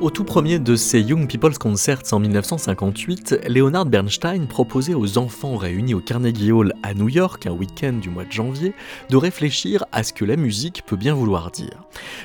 Au tout premier de ces Young People's Concerts en 1958, Leonard Bernstein proposait aux enfants réunis au Carnegie Hall à New York un week-end du mois de janvier de réfléchir à ce que la musique peut bien vouloir dire.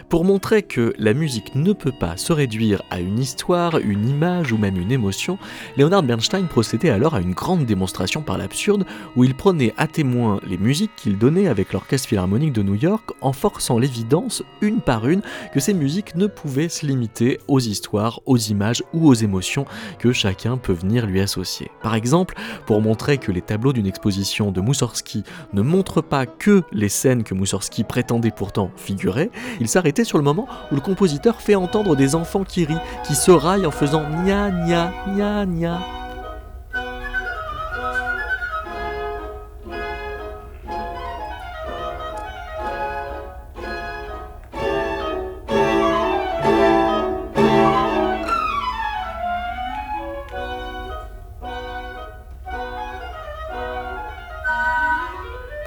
Pour montrer que la musique ne peut pas se réduire à une histoire, une image ou même une émotion, Leonard Bernstein procédait alors à une grande démonstration par l'absurde où il prenait à témoin les musiques qu'il donnait avec l'Orchestre Philharmonique de New York en forçant l'évidence une par une que ces musiques ne pouvaient se limiter aux histoires, aux images ou aux émotions que chacun peut venir lui associer. Par exemple, pour montrer que les tableaux d'une exposition de Moussorski ne montrent pas que les scènes que Moussorski prétendait pourtant figurer, il s'arrêtait sur le moment où le compositeur fait entendre des enfants qui rient, qui se raillent en faisant nia nia nia nia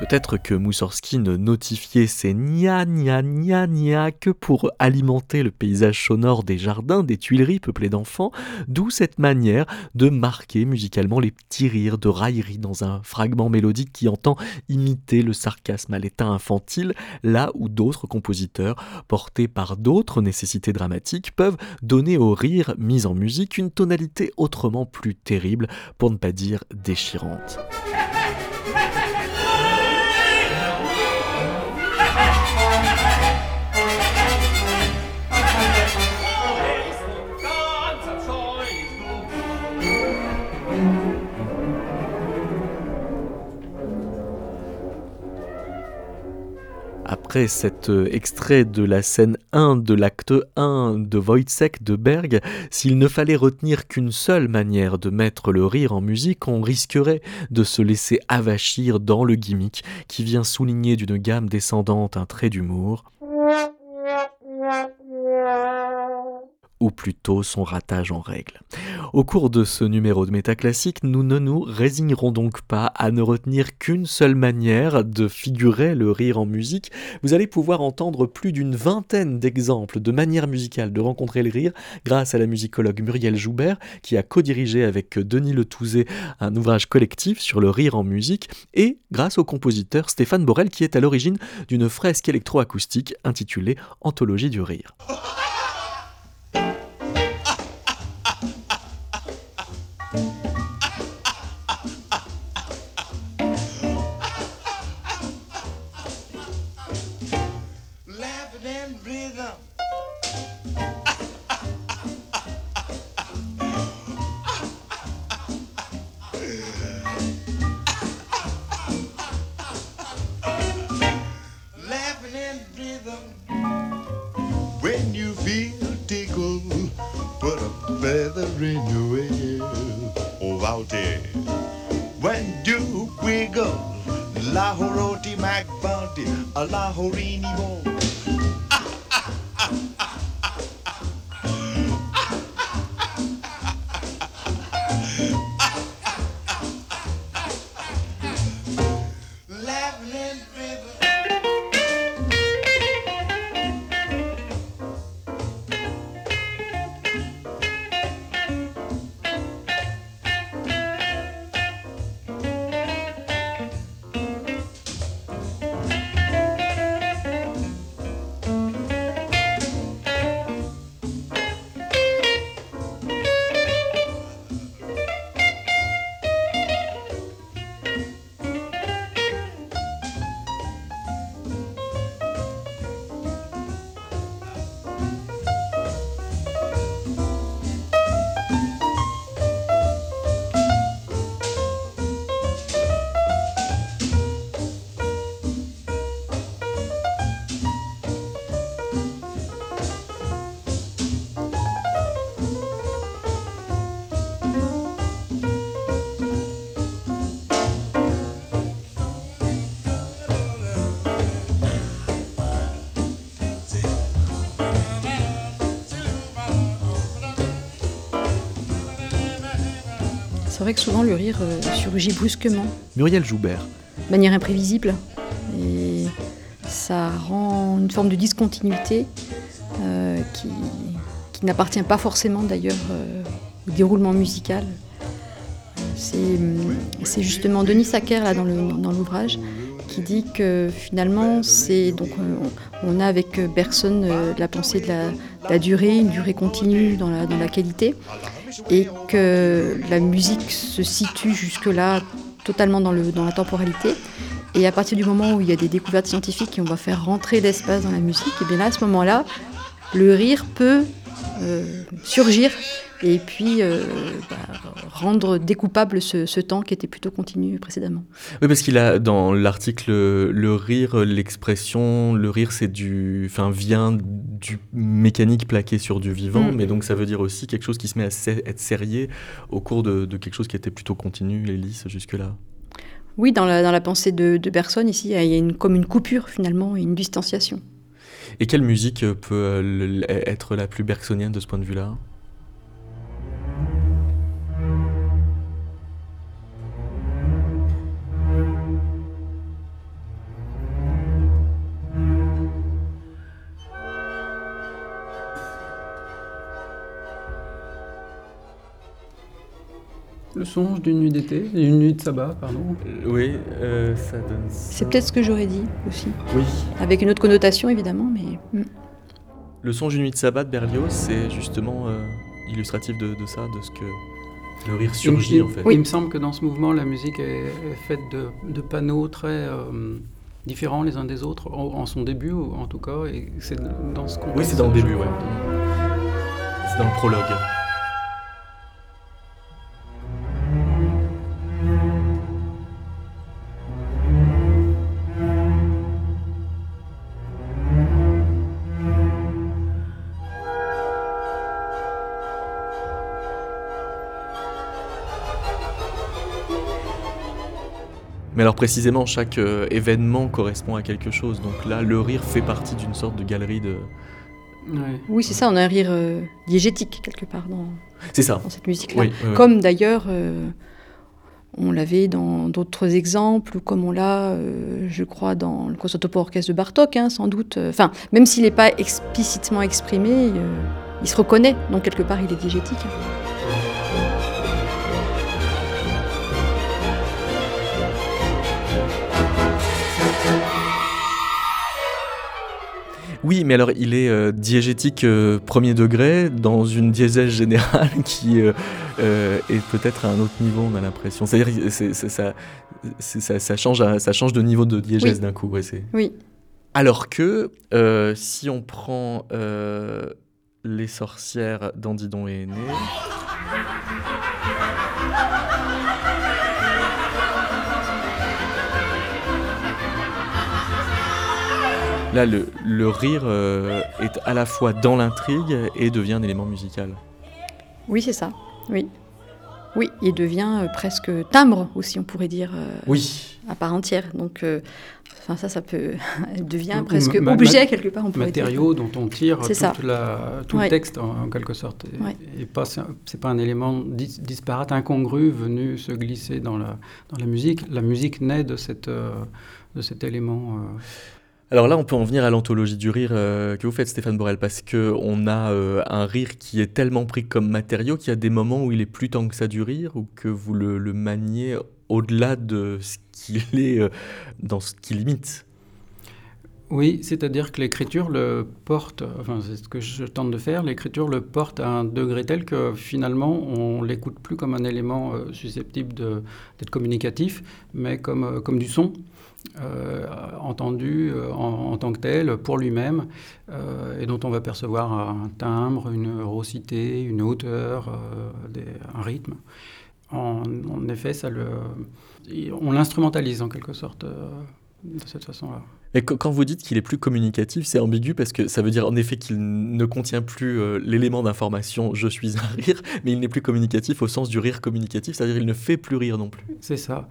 Peut-être que Moussorski ne notifiait ses nia nia nia nia que pour alimenter le paysage sonore des jardins, des Tuileries peuplées d'enfants, d'où cette manière de marquer musicalement les petits rires de raillerie dans un fragment mélodique qui entend imiter le sarcasme à l'état infantile, là où d'autres compositeurs, portés par d'autres nécessités dramatiques, peuvent donner au rire mis en musique une tonalité autrement plus terrible, pour ne pas dire déchirante. Cet euh, extrait de la scène 1 de l'acte 1 de Wojciech de Berg, s'il ne fallait retenir qu'une seule manière de mettre le rire en musique, on risquerait de se laisser avachir dans le gimmick qui vient souligner d'une gamme descendante un trait d'humour ou plutôt son ratage en règle. Au cours de ce numéro de Métaclassique, nous ne nous résignerons donc pas à ne retenir qu'une seule manière de figurer le rire en musique. Vous allez pouvoir entendre plus d'une vingtaine d'exemples de manières musicales de rencontrer le rire grâce à la musicologue Muriel Joubert qui a co-dirigé avec Denis Letouzé un ouvrage collectif sur le rire en musique et grâce au compositeur Stéphane Borel qui est à l'origine d'une fresque électroacoustique intitulée Anthologie du rire. feathery noise of out there. Oh, when do we go? La Horoti Mac Bounty, a La Ball. Vrai que souvent le rire euh, surgit brusquement. Muriel Joubert. De manière imprévisible. Et ça rend une forme de discontinuité euh, qui, qui n'appartient pas forcément d'ailleurs euh, au déroulement musical. C'est justement Denis Sacker là, dans l'ouvrage qui dit que finalement c'est donc on a avec Bergson la pensée de la, durée, une durée continue dans la, dans la qualité et que la musique se situe jusque-là totalement dans, la temporalité. Et à partir du moment où il y a des découvertes scientifiques et on va faire rentrer l'espace dans la musique, et bien là, à ce moment-là, le rire peut euh, surgir et puis euh, bah, rendre découpable ce, temps qui était plutôt continu précédemment. Oui, parce qu'il a dans l'article le rire, l'expression, le rire c'est du, enfin vient du mécanique plaqué sur du vivant, mm. mais donc ça veut dire aussi quelque chose qui se met à être serré au cours de, quelque chose qui était plutôt continu et lisse jusque-là. Oui, dans la, dans la pensée de, de Bergson ici, il y a une, comme une coupure finalement, une distanciation. Et quelle musique peut euh, être la plus bergsonienne de ce point de vue-là? Le songe d'une nuit d'été, d'une nuit de sabbat, pardon. Euh, oui, euh, ça donne. C'est peut-être ce que j'aurais dit aussi. Oui. Avec une autre connotation évidemment, mais. Hmm. Le songe d'une nuit de sabbat de Berlioz, c'est justement euh, illustratif de, ça, de ce que le rire surgit en fait. Oui. Il me semble que dans ce mouvement, la musique est, faite de, panneaux très différents les uns des autres, en, son début en tout cas, et c'est dans ce Oui, c'est dans le début, ouais. C'est dans le prologue. Alors précisément, chaque euh, événement correspond à quelque chose. Donc là, le rire fait partie d'une sorte de galerie de... Oui, c'est ça, on a un rire euh, diégétique quelque part dans, ça. dans cette musique-là. comme d'ailleurs, euh, on l'avait dans d'autres exemples, ou comme on l'a, je crois, dans le concerto pour orchestre de Bartok, hein, sans doute. Enfin, même s'il n'est pas explicitement exprimé, il se reconnaît, donc quelque part, il est diégétique. Oui, mais alors il est euh, diégétique euh, premier degré dans une diésèse générale qui euh, est peut-être à un autre niveau, on a l'impression. C'est-à-dire ça, ça, change, ça change de niveau de diégèse d'un coup. oui. Alors que si on prend les sorcières d'Andidon et Aîné. Là, le, rire euh, est à la fois dans l'intrigue et devient un élément musical. Oui, c'est ça. Oui. Oui, il devient euh, presque timbre aussi, on pourrait dire. Euh, oui. À part entière. Donc, enfin, ça, ça peut. devient presque objet quelque part. On pourrait matériau dont on tire tout le texte en, quelque sorte. Et, et pas, c'est pas un élément disparate, incongru venu se glisser dans la, dans la musique. La musique naît de, cette, de cet élément. Alors là, on peut en venir à l'anthologie du rire euh, que vous faites, Stéphane Borel, parce qu'on a euh, un rire qui est tellement pris comme matériau qu'il y a des moments où il est plus tant que ça du rire, ou que vous le, maniez au-delà de ce qu'il est euh, dans ce qu'il imite. Oui, c'est-à-dire que l'écriture le porte, enfin c'est ce que je tente de faire, l'écriture le porte à un degré tel que finalement on l'écoute plus comme un élément susceptible d'être communicatif, mais comme, comme du son. Euh, entendu euh, en, tant que tel pour lui-même euh, et dont on va percevoir un timbre, une rosité, une hauteur, un rythme. En, effet, ça le, on l'instrumentalise en quelque sorte de cette façon-là. Et quand vous dites qu'il est plus communicatif, c'est ambigu parce que ça veut dire en effet qu'il ne contient plus l'élément d'information je suis un rire, mais il n'est plus communicatif au sens du rire communicatif, c'est-à-dire il ne fait plus rire non plus. C'est ça.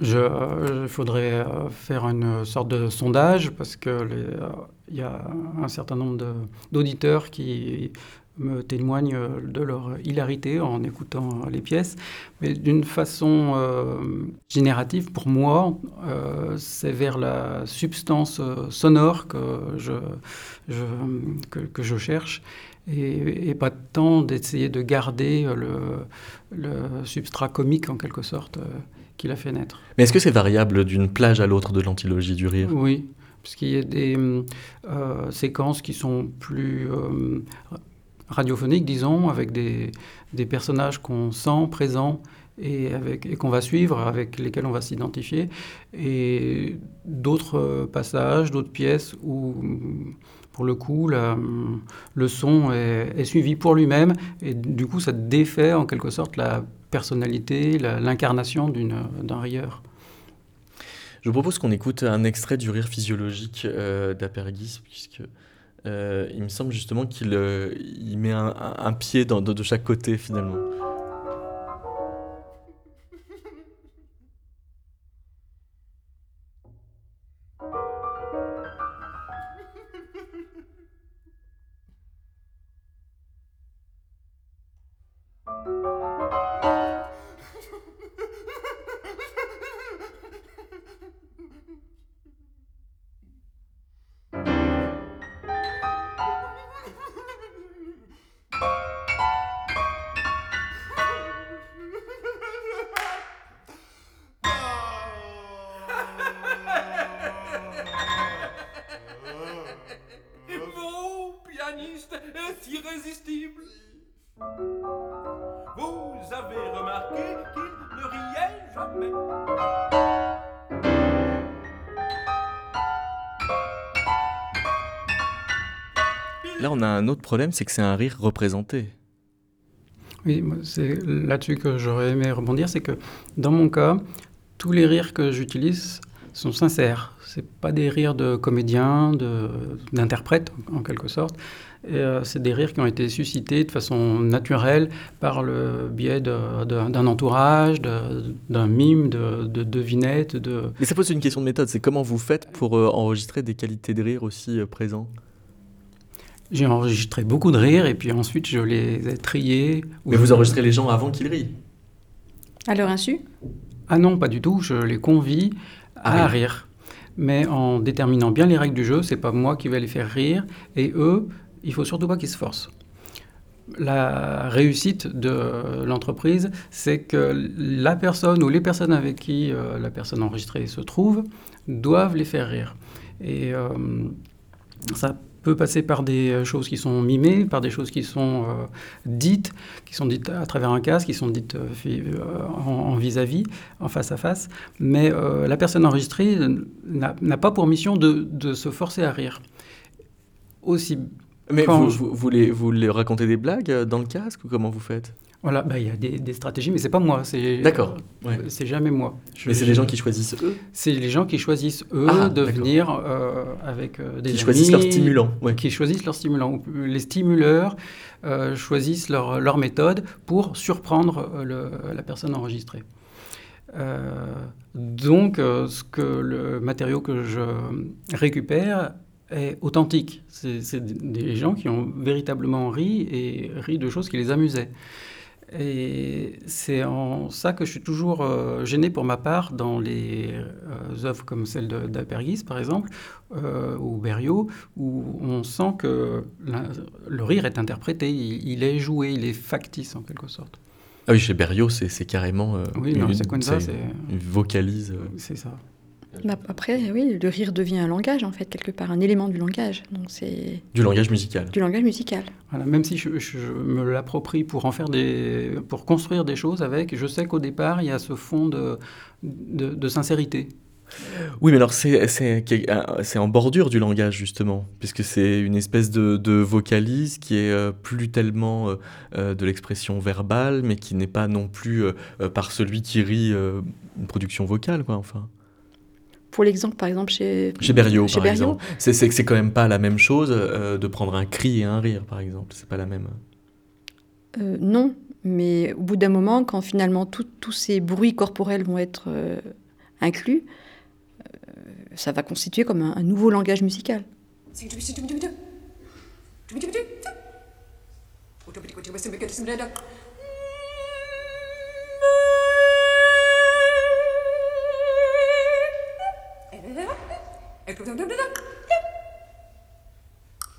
Je, il faudrait euh, faire une sorte de sondage parce qu'il euh, il y a un certain nombre d'auditeurs qui me témoignent de leur hilarité en écoutant les pièces. Mais d'une façon générative, pour moi, c'est vers la substance sonore que je, que, je cherche et, pas tant d'essayer de garder le, le, substrat comique en quelque sorte qui l'a fait naître. Mais est-ce que c'est variable d'une plage à l'autre de l'antilogie du rire? Oui, parce qu'il y a des euh, séquences qui sont plus euh, radiophoniques, disons, avec des, des personnages qu'on sent présents et, avec, et qu'on va suivre, avec lesquels on va s'identifier, et d'autres passages, d'autres pièces où, pour le coup, le son est, suivi pour lui-même, et du coup, ça défait en quelque sorte la personnalité, l'incarnation d'un rieur. Je vous propose qu'on écoute un extrait du rire physiologique euh, d'Apergis, puisque euh, il me semble justement qu'il euh, met un, pied de chaque côté finalement. Un autre problème, c'est que c'est un rire représenté. Oui, c'est là-dessus que j'aurais aimé rebondir, c'est que dans mon cas, tous les rires que j'utilise sont sincères. C'est pas des rires de comédiens, d'interprètes en quelque sorte. Euh, c'est des rires qui ont été suscités de façon naturelle par le biais d'un entourage, d'un mime, de, de devinettes. De... Mais ça pose une question de méthode. C'est comment vous faites pour euh, enregistrer des qualités de rire aussi euh, présents? J'ai enregistré beaucoup de rires et puis ensuite je les ai triés. Mais vous enregistrez les gens avant qu'ils rient À leur insu? Ah non, pas du tout. Je les convie à, rire. Mais en déterminant bien les règles du jeu, c'est pas moi qui vais les faire rire et eux, il faut surtout pas qu'ils se forcent. La réussite de l'entreprise, c'est que la personne ou les personnes avec qui euh, la personne enregistrée se trouve doivent les faire rire. Et euh, ça peut passer par des euh, choses qui sont mimées, par des choses qui sont euh, dites, qui sont dites à travers un casque, qui sont dites euh, en vis-à-vis, en face à face. Mais la personne enregistrée n'a pas pour mission de, de, se forcer à rire. Aussi. Mais vous, vous, vous, les, vous les racontez des blagues dans le casque ou comment vous faites? Voilà, bah, il y a des, stratégies, mais c'est pas moi. D'accord. C'est jamais moi. mais c'est les gens qui choisissent eux? C'est les gens qui choisissent eux ah, de venir euh, avec euh, des Qui choisissent leurs stimulants. Qui choisissent leurs stimulants. Les stimuleurs euh, choisissent leur, leur, méthode pour surprendre la personne enregistrée. donc, ce que le matériau que je récupère est authentique. C'est des gens qui ont véritablement ri et ri de choses qui les amusaient. Et c'est en ça que je suis toujours euh, gêné pour ma part dans les euh, œuvres comme celle d'Apergis, par exemple, euh, ou Berriot, où on sent que le rire est interprété, il, est joué, il est factice en quelque sorte. Ah oui, chez Berriot, c'est carrément. oui, c'est comme ça. Une vocalise. C'est ça. Bah, après, oui, le rire devient un langage, en fait, quelque part, un élément du langage. Donc c'est du langage musical. Du langage musical. Voilà, même si je, me l'approprie pour en faire des, pour construire des choses avec, je sais qu'au départ, il y a ce fond de, de, sincérité. Oui, mais alors c'est en bordure du langage, justement, puisque c'est une espèce de, de, vocalise qui est euh, plus tellement euh, euh, de l'expression verbale, mais qui n'est pas non plus par celui qui rit une production vocale, quoi, enfin. Pour l'exemple, par exemple, chez, chez Berriot, par exemple. C'est que c'est quand même pas la même chose euh, de prendre un cri et un rire, par exemple. C'est pas la même. Euh, non, mais au bout d'un moment, quand finalement tous ces bruits corporels vont être euh, inclus, ça va constituer comme un, un nouveau langage musical.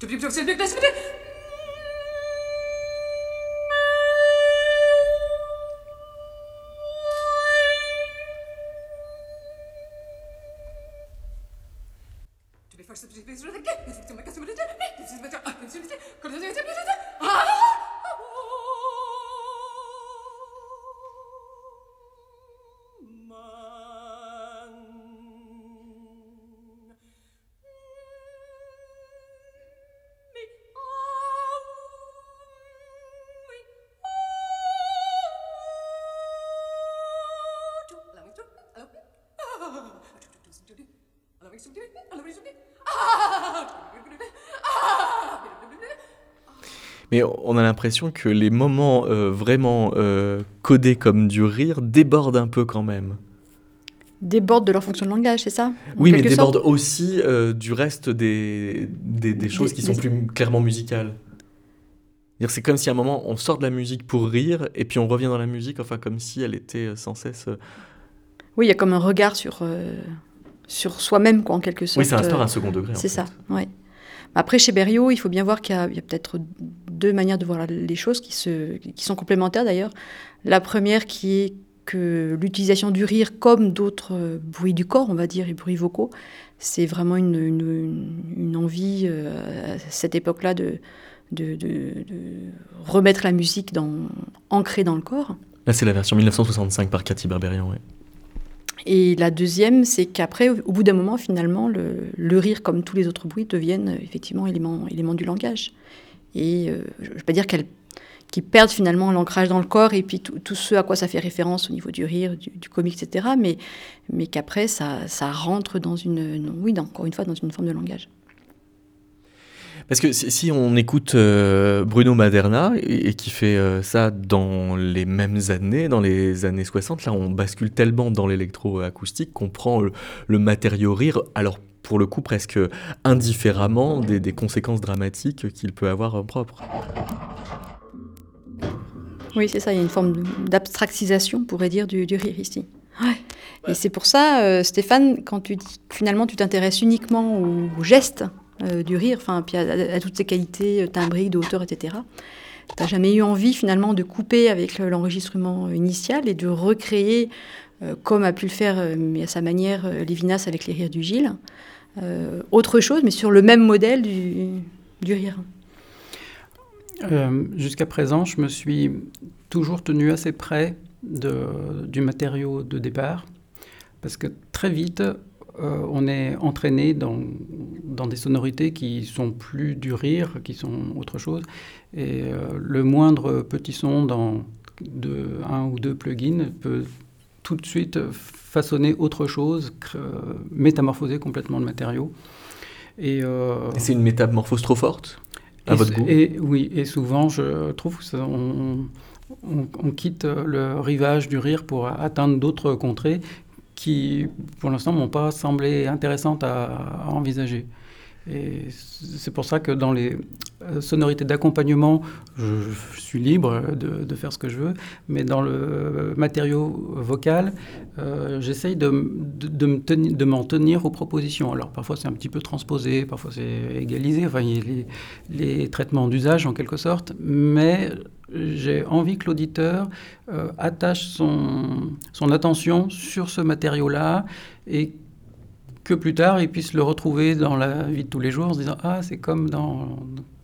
Mais on a l'impression que les moments euh, vraiment euh, codés comme du rire débordent un peu quand même. Débordent de leur fonction de langage, c'est ça? Oui, mais débordent aussi euh, du reste des, des, choses qui sont plus clairement musicales. C'est comme si à un moment on sort de la musique pour rire et puis on revient dans la musique, enfin comme si elle était sans cesse. Oui, il y a comme un regard sur, sur soi-même, quoi, en quelque sorte. Oui, ça instaure un second degré. C'est ça, oui. Après, chez Berriot, il faut bien voir qu'il y a, peut-être deux manières de voir les choses qui, sont complémentaires d'ailleurs. La première qui est que l'utilisation du rire comme d'autres bruits du corps, on va dire, et bruits vocaux, c'est vraiment une, envie euh, à cette époque-là de, remettre la musique ancrée dans le corps. Là, c'est la version 1965 par Cathy Berberian, oui. Et la deuxième, c'est qu'après, au bout d'un moment, finalement, le, rire, comme tous les autres bruits, deviennent effectivement éléments, éléments du langage. Et euh, je ne veux pas dire qu'elles qui perdent finalement l'ancrage dans le corps et puis tout, ce à quoi ça fait référence au niveau du rire, du, comique, etc. Mais, mais qu'après, ça, ça rentre dans une, oui, encore une fois, dans une forme de langage. Parce que si on écoute euh, Bruno Maderna, et, qui fait euh, ça dans les mêmes années, dans les années 60, là on bascule tellement dans l'électroacoustique qu'on prend le, matériau rire, alors pour le coup presque indifféremment des, conséquences dramatiques qu'il peut avoir en propre. Oui, c'est ça, il y a une forme d'abstraxisation, on pourrait dire, du, rire ici. Et c'est pour ça, euh, Stéphane, quand tu dis finalement tu t'intéresses uniquement aux gestes, euh, du rire, enfin, puis à, toutes ses qualités euh, timbriques, de hauteur, etc. T'as jamais eu envie finalement de couper avec l'enregistrement initial et de recréer, euh, comme a pu le faire, mais à sa manière, Lévinas avec les rires du Gilles, autre chose, mais sur le même modèle du, rire. Jusqu'à présent, je me suis toujours tenu assez près du matériau de départ, parce que très vite, euh, on est entraîné dans, dans, des sonorités qui sont plus du rire, qui sont autre chose. Et euh, le moindre petit son dans de, un ou deux plugins peut tout de suite façonner autre chose, métamorphoser complètement le matériau. Euh, et, c'est une métamorphose trop forte à votre goût? et, Oui, et souvent je trouve qu'on on, quitte le rivage du rire pour atteindre d'autres contrées qui, pour l'instant, m'ont pas semblé intéressantes à, envisager. Et c'est pour ça que dans les euh, sonorités d'accompagnement, je, suis libre de, faire ce que je veux, mais dans le matériau vocal, euh, j'essaye de, de, m'en tenir aux propositions. Alors parfois c'est un petit peu transposé, parfois c'est égalisé, enfin les traitements d'usage en quelque sorte, mais j'ai envie que l'auditeur euh, attache son, son, attention sur ce matériau-là et que plus tard il puisse le retrouver dans la vie de tous les jours en se disant Ah, c'est comme dans,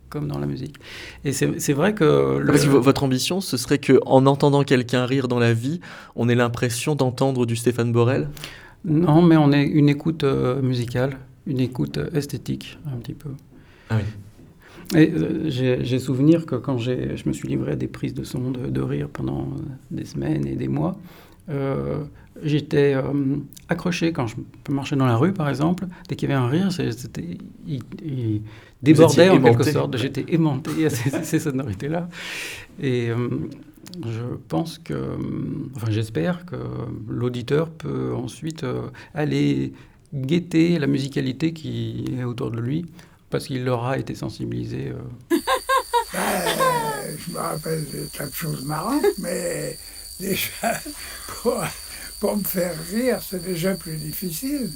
comme dans la musique. Et c'est vrai que. votre ambition, ce serait qu'en entendant quelqu'un rire dans la vie, on ait l'impression d'entendre du Stéphane Borel? Non, mais on est une écoute euh, musicale, une écoute esthétique, un petit peu. Ah oui. Euh, j'ai souvenir que quand je me suis livré à des prises de son de, rire pendant des semaines et des mois, euh, j'étais euh, accroché quand je marchais dans la rue, par exemple. Dès qu'il y avait un rire, c'était, il, débordait en quelque sorte. J'étais aimanté à ces, sonorités-là. Et je pense que, enfin j'espère que l'auditeur peut ensuite aller guetter la musicalité qui est autour de lui parce qu'il aura été sensibilisé. Euh. je me rappelle de tas de choses marrantes, mais déjà, pour, pour me faire rire, c'est déjà plus difficile.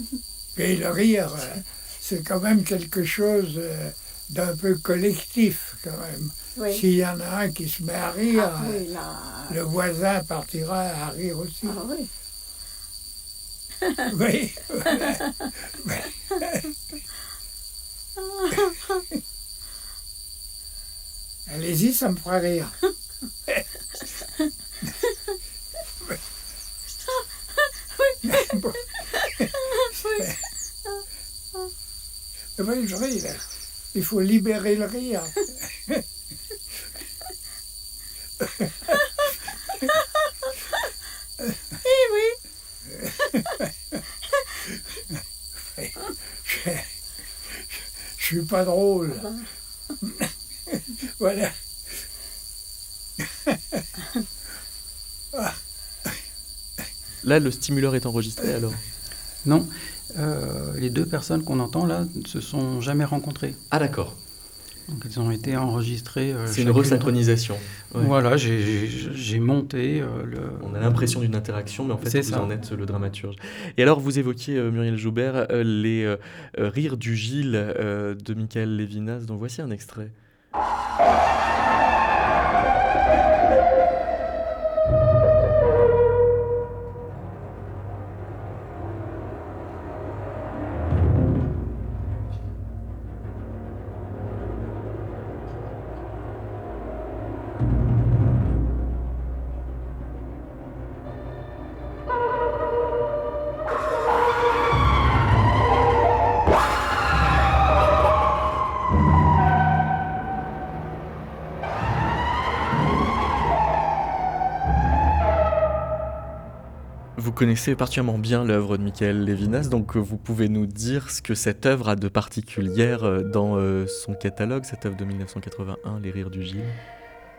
Et le rire, euh, c'est quand même quelque chose euh, d'un peu collectif, quand même. S'il y en a un qui se met à rire, Ah oui, là. le voisin partira à rire aussi. Ah oui. Oui. Allez-y, ça me fera rire. Oui, je ris, là. Il faut libérer le rire. Je suis pas drôle. voilà. Là, le stimuleur est enregistré alors Non, euh, les deux personnes qu'on entend là ne se sont jamais rencontrées. Ah d'accord. Donc elles ont été enregistrées. euh, C'est une resynchronisation. Ouais. Voilà, j'ai- monté euh, le. On a l'impression d'une interaction, mais en fait, C'est vous ça. en êtes le dramaturge. Et alors, vous évoquiez, euh, Muriel Joubert, les rires du Gilles de Michael Lévinas, dont voici un extrait. Connaissez particulièrement bien l'œuvre de Michael Lévinas, donc euh, vous pouvez nous dire ce que cette œuvre a de particulière euh, dans euh, son catalogue, cette œuvre de 1981, Les Rires du Gilles.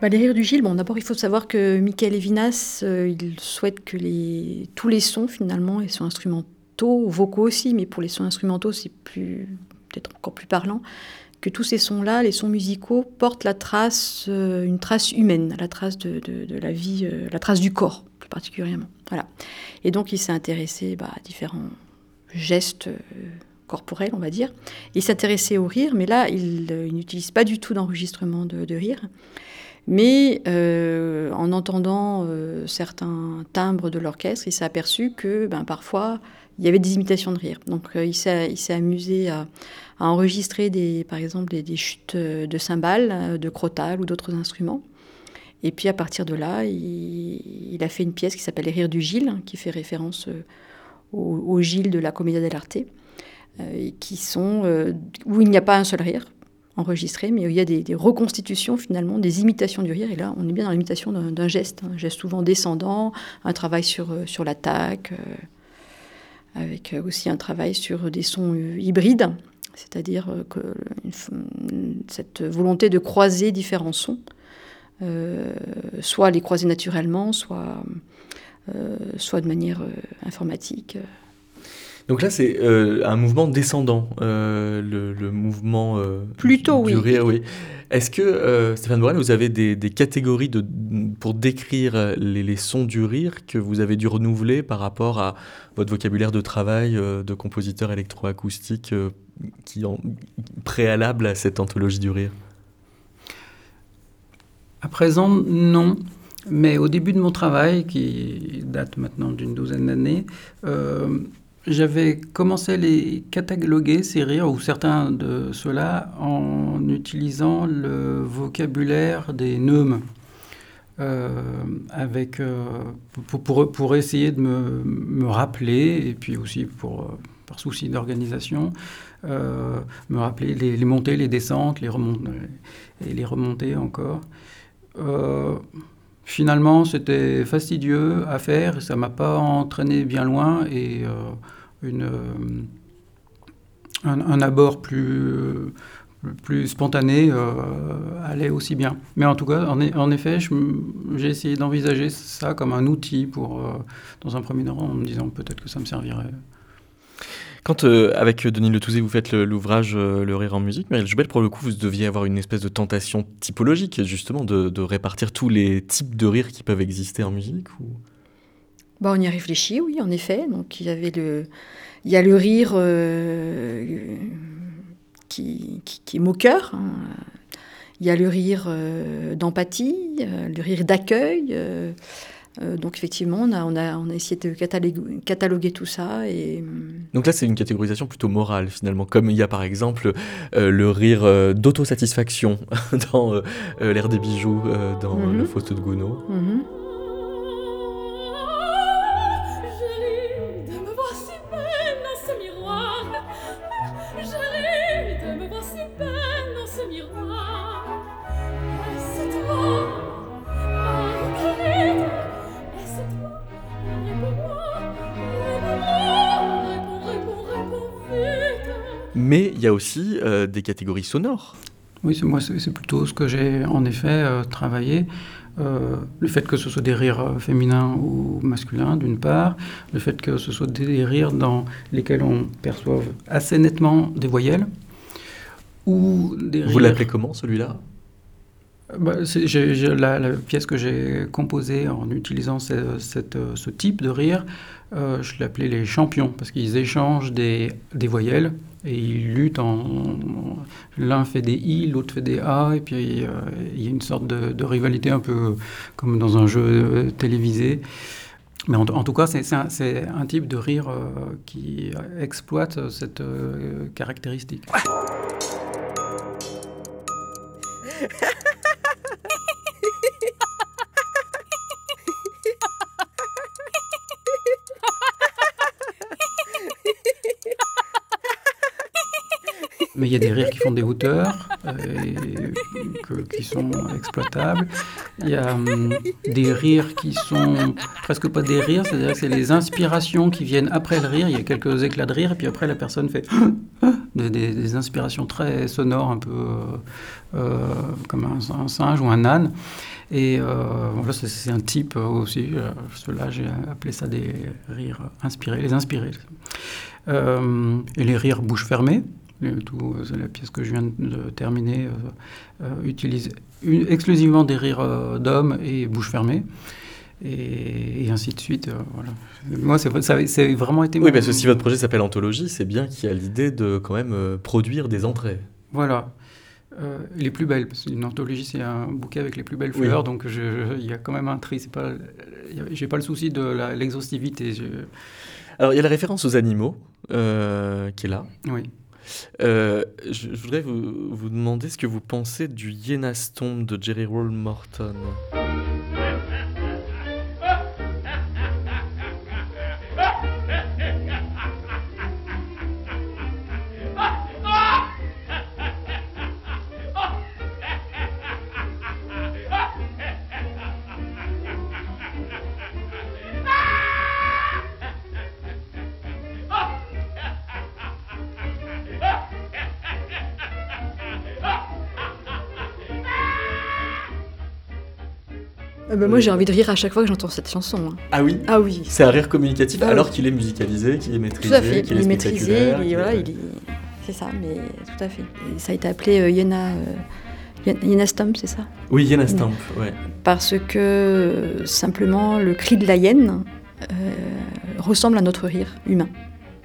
Bah, les rires du Gilles, bon, d'abord il faut savoir que Michael Levinas, il souhaite que les, tous les sons finalement, les sons instrumentaux, vocaux aussi, mais pour les sons instrumentaux c'est plus peut-être encore plus parlant, que tous ces sons-là, les sons musicaux, portent la trace, une trace humaine, la trace de, la vie, la trace du corps particulièrement. Voilà. Et donc il s'est intéressé bah, à différents gestes euh, corporels, on va dire. Il s'intéressait au rire, mais là il, euh, il n'utilise pas du tout d'enregistrement de, rire. Mais euh, en entendant certains timbres de l'orchestre, il s'est aperçu que ben, parfois il y avait des imitations de rire. Donc il s'est amusé à, enregistrer par exemple des, des chutes de cymbales, de crotales ou d'autres instruments. Et puis à partir de là, il, a fait une pièce qui s'appelle Les Rires du Gilles, qui fait référence euh, au, Gilles de la Commedia dell'arte, euh, qui sont euh, où il n'y a pas un seul rire enregistré, mais où il y a des, reconstitutions finalement, des imitations du rire. Et là, on est bien dans l'imitation d'un geste, un geste souvent descendant, un travail sur, sur l'attaque, avec aussi un travail sur des sons hybrides, c'est-à-dire que cette volonté de croiser différents sons, soit les croiser naturellement, soit, euh, soit de manière euh, informatique. Donc là, c'est euh, un mouvement descendant, euh, le, le mouvement euh, Plutôt, du oui. rire, oui. Est-ce que, euh, Stéphane Borel, vous avez des, des catégories de, pour décrire euh, les, les sons du rire que vous avez dû renouveler par rapport à votre vocabulaire de travail euh, de compositeur électroacoustique euh, qui en préalable à cette anthologie du rire? À présent, non. Mais au début de mon travail, qui date maintenant d'une douzaine d'années, euh, j'avais commencé à les cataloguer, ces rires, ou certains de ceux-là, en utilisant le vocabulaire des neumes. Euh, avec, euh, pour, essayer de me, me rappeler, et puis aussi pour, par souci d'organisation, me rappeler les, les montées, les descentes, les remontées, et les remontées encore. Euh, finalement, c'était fastidieux à faire, et ça m'a pas entraîné bien loin, et euh, euh, un, un abord plus, plus spontané allait aussi bien. Mais en tout cas, en, e- effet, j'ai essayé d'envisager ça comme un outil pour, dans un premier temps, en me disant peut-être que ça me servirait. Quand, euh, avec Denis Letouzé, vous faites l'ouvrage Le rire en musique, Marielle Joubel, pour le coup, vous deviez avoir une espèce de tentation typologique, justement, de, répartir tous les types de rires qui peuvent exister en musique bah, On y a réfléchi, oui, en effet. Donc, il y avait le, il y a le rire qui, qui, est moqueur. Hein. Il y a le rire d'empathie, le rire d'accueil. Euh, donc effectivement, on a, on, a, on a essayé de cataloguer, tout ça. Et... Euh, donc là, c'est une catégorisation plutôt morale finalement, comme il y a par exemple euh, le rire d'autosatisfaction dans l'air des bijoux, dans mhm. le Faust de Gounod. Mhm. Mais il y a aussi euh, des catégories sonores. Oui, c'est moi, c'est plutôt ce que j'ai en effet euh, travaillé. Euh, le fait que ce soit des rires féminins ou masculins, d'une part, le fait que ce soit des rires dans lesquels on perçoive assez nettement des voyelles, ou des Vous l'appelez comment celui-là? Bah, la, pièce que j'ai composée en utilisant ce type de rire, je l'appelais les champions, parce qu'ils échangent des, des voyelles et ils luttent en. L'un fait des I, l'autre fait des A, et puis euh, il y a une sorte de, rivalité un peu comme dans un jeu euh, télévisé. Mais en, tout cas, c'est un, type de rire euh, qui exploite cette caractéristique. Mais il y a des rires qui font des hauteurs, euh, qui sont exploitables. Il y a hum, des rires qui sont presque pas des rires, c'est-à-dire que c'est les inspirations qui viennent après le rire. Il y a quelques éclats de rire, et puis après la personne fait des, inspirations très sonores, un peu euh, euh, comme un, singe ou un âne. Et voilà, c'est un type aussi. Cela, j'ai appelé ça des rires inspirés, les inspirés. et les rires bouche fermée. Tout, euh, la pièce que je viens de terminer euh, euh, utilise exclusivement des rires d'hommes et bouche fermée. Et, ainsi de suite. voilà. Moi, ça, c'est vraiment été. Oui, parce que si votre projet s'appelle Anthologie, c'est bien qu'il y a l'idée de quand même produire des entrées. Voilà. les plus belles, parce qu'une anthologie, c'est un bouquet avec les plus belles fleurs, donc il y a quand même un tri. C'est pas, j'ai pas le souci de l'exhaustivité. Alors, il y a la référence aux animaux qui est là. Oui. Euh, je, voudrais vous, vous, demander ce que vous pensez du Yenastomb de Jerry Roll Morton. Euh, bah, moi, j'ai envie de rire à chaque fois que j'entends cette chanson. Hein. Ah oui Ah oui. C'est un rire communicatif alors qu'il est musicalisé, qu'il est maîtrisé, Tout à fait, qu'il est, maîtrisé, c'est ça, mais tout à fait. ça a été appelé euh, Yena, euh, Yena Stomp, c'est ça? Oui, Yena Stomp, ouais. Parce que simplement le cri de la hyène ressemble à notre rire humain.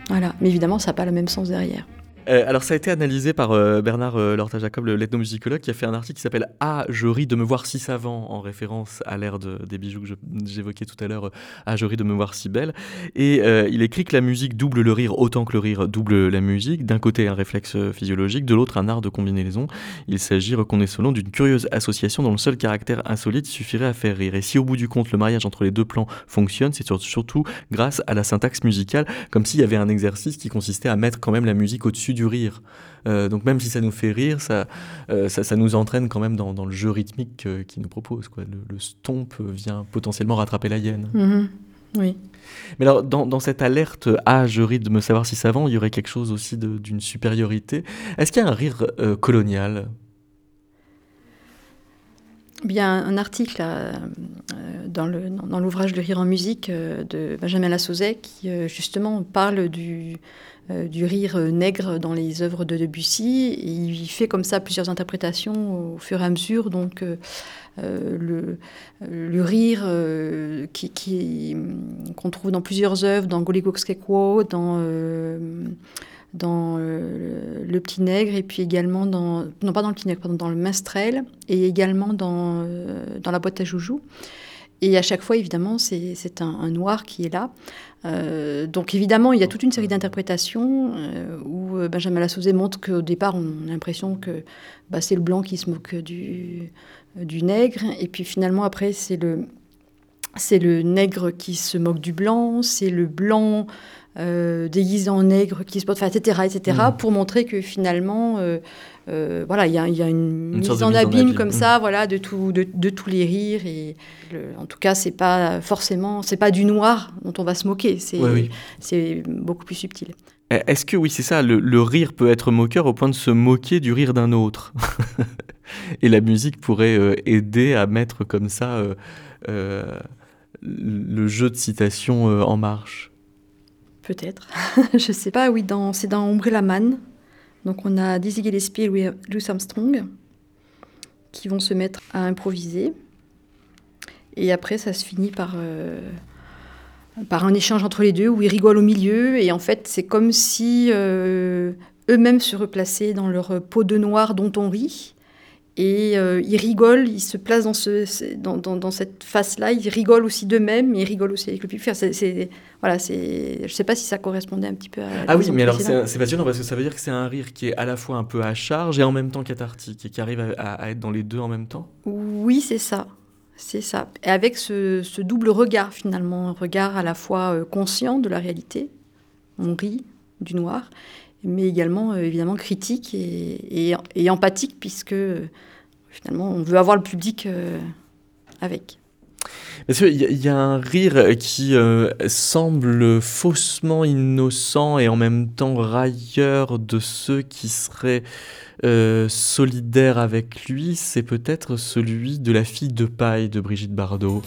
Voilà, mais évidemment, ça n'a pas le même sens derrière. Euh, alors, ça a été analysé par euh, Bernard euh, Lorta-Jacob, l'ethnomusicologue, qui a fait un article qui s'appelle Ah, je ris de me voir si savant, en référence à l'ère des bijoux que j'évoquais tout à l'heure, Ah, je ris de me voir si belle. Et il écrit que la musique double le rire autant que le rire double la musique. D'un côté, un réflexe physiologique, de l'autre, un art de combinaison. Il s'agit, reconnaissons selon d'une curieuse association dont le seul caractère insolite suffirait à faire rire. Et si au bout du compte, le mariage entre les deux plans fonctionne, c'est surtout grâce à la syntaxe musicale, comme s'il y avait un exercice qui consistait à mettre quand même la musique au-dessus du rire. Euh, donc même si ça nous fait rire, ça, euh, ça, nous entraîne quand même dans, le jeu rythmique euh, qu'il nous propose. Quoi. Le, stomp vient potentiellement rattraper la hyène. Mm-hmm. Oui. Mais alors, dans, cette alerte à je ris de me savoir si savant, il y aurait quelque chose aussi d'une supériorité. Est-ce qu'il y a un rire colonial? Bien, un article dans l'ouvrage Le rire en musique de Benjamin Lassauzet qui justement parle du, du rire nègre dans les œuvres de Debussy. Il fait comme ça plusieurs interprétations au fur et à mesure. Donc, euh, le, le, rire euh, qu'on trouve dans plusieurs œuvres, dans Goligokskekwo, dans euh, dans le, Petit Nègre et puis également dans non pas dans le Petit Nègre, dans le Minstrel et également dans la boîte à joujoux. Et à chaque fois, évidemment, c'est un, un, noir qui est là. Euh, donc évidemment, il y a toute une série d'interprétations euh, où Benjamin Lassauzet montre qu'au départ, on a l'impression que bah, c'est le blanc qui se moque du, du nègre. Et puis finalement, après, c'est le, c'est le nègre qui se moque du blanc, c'est le blanc euh, déguisé en nègre qui se porte, etc., etc., mm. pour montrer que finalement, euh, euh, voilà, il y a, y a, une, mise en abîme comme mm. ça, voilà, de, tout, de, de, tous les rires. Et en tout cas, c'est pas forcément, c'est pas du noir dont on va se moquer, c'est beaucoup plus subtil. Eh, est-ce que oui, c'est ça, le, le, rire peut être moqueur au point de se moquer du rire d'un autre Et la musique pourrait euh, aider à mettre comme ça euh, euh, le jeu de citation en marche. Peut-être. je sais pas, oui, dans, c'est dans Umbrella Man. Donc on a Dizzy Gillespie et Louis Armstrong qui vont se mettre à improviser. Et après, ça se finit par, par un échange entre les deux où ils rigolent au milieu. Et en fait, c'est comme si eux-mêmes se replaçaient dans leur peau de noir dont on rit. Et euh, ils rigolent, ils se placent dans, ce, dans, dans, cette face-là, ils rigolent aussi d'eux-mêmes, ils rigolent aussi avec le public. c'est, voilà, c'est, je ne sais pas si ça correspondait un petit peu à... Ah oui, mais alors c'est, passionnant parce que ça veut dire que c'est un rire qui est à la fois un peu à charge et en même temps cathartique, et qui arrive à, être dans les deux en même temps? Oui, c'est ça. C'est ça. Et avec ce, ce, double regard finalement, un regard à la fois euh, conscient de la réalité, on rit du noir, mais également euh, évidemment critique et, empathique, puisque euh, finalement on veut avoir le public euh, avec. Il y, y, a un rire qui semble faussement innocent et en même temps railleur de ceux qui seraient solidaires avec lui, c'est peut-être celui de la fille de paille de Brigitte Bardot.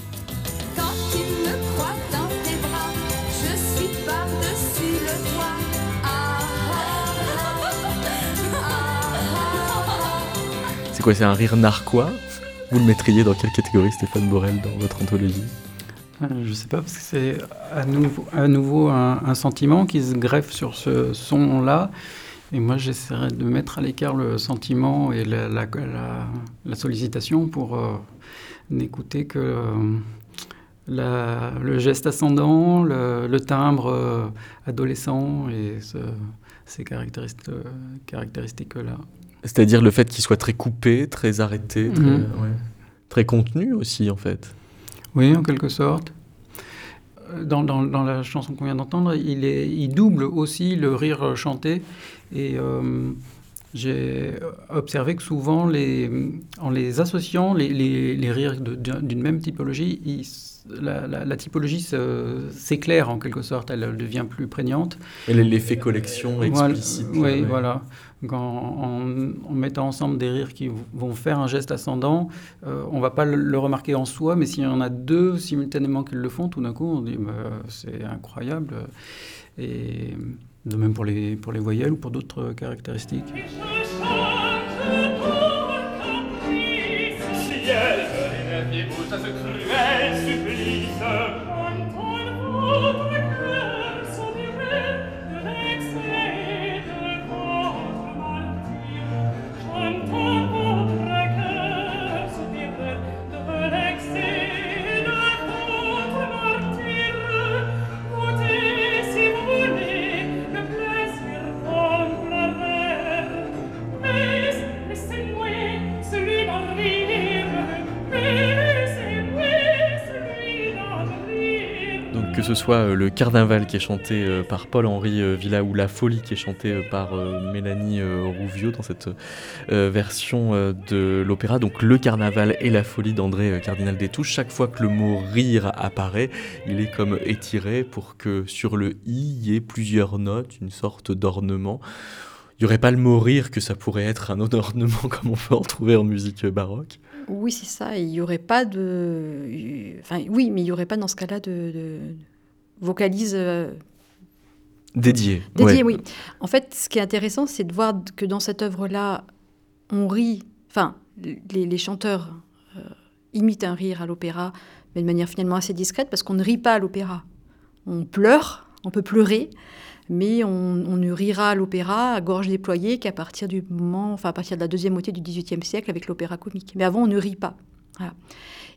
C'est un rire narquois Vous le mettriez dans quelle catégorie, Stéphane Borel, dans votre anthologie euh, je ne sais pas, parce que c'est à nouveau, un, sentiment qui se greffe sur ce son-là. Et moi, j'essaierais de mettre à l'écart le sentiment et la, la, sollicitation pour euh, n'écouter que euh, le geste ascendant, le, timbre adolescent et ces caractéristiques-là. C'est-à-dire le fait qu'il soit très coupé, très arrêté, très, mhm. très, contenu aussi, en fait. Oui, en quelque sorte. Dans, dans, dans la chanson qu'on vient d'entendre, il, il double aussi le rire chanté. Et euh, j'ai observé que souvent, les, en les associant, les, les, les rires d'une même typologie, ils la, typologie s'éclaire en quelque sorte, elle devient plus prégnante. Et l'effet collection explicite. oui, voilà. En, mettant ensemble des rires qui vont faire un geste ascendant, euh, on va pas le, remarquer en soi, mais s'il y en a deux simultanément qui le font, tout d'un coup, on dit bah, c'est incroyable. De même pour les, pour les voyelles ou pour d'autres caractéristiques. Ce soit euh, le carnaval qui est chanté euh, par Paul-Henri euh, Villa ou la folie qui est chantée par Mélanie Rouvio dans cette version de l'opéra. Donc le carnaval et la folie d'André Cardinal Détouche. Chaque fois que le mot rire apparaît, il est comme étiré pour que sur le i y ait plusieurs notes, une sorte d'ornement. Il n'y aurait pas le mot rire que ça pourrait être un autre ornement comme on peut en trouver en musique baroque Oui, c'est ça. Il n'y aurait pas de. Enfin, oui, mais il n'y aurait pas dans ce cas-là de vocalise. Euh, dédiée. Dédiée, oui. En fait, ce qui est intéressant, c'est de voir que dans cette œuvre-là, on rit. Enfin, les, chanteurs euh, imitent un rire à l'opéra, mais de manière finalement assez discrète, parce qu'on ne rit pas à l'opéra. On pleure, on peut pleurer, mais on, ne rira à l'opéra à gorge déployée qu'à partir du moment, enfin à partir de la deuxième moitié du XVIIIe siècle avec l'opéra comique. Mais avant, on ne rit pas.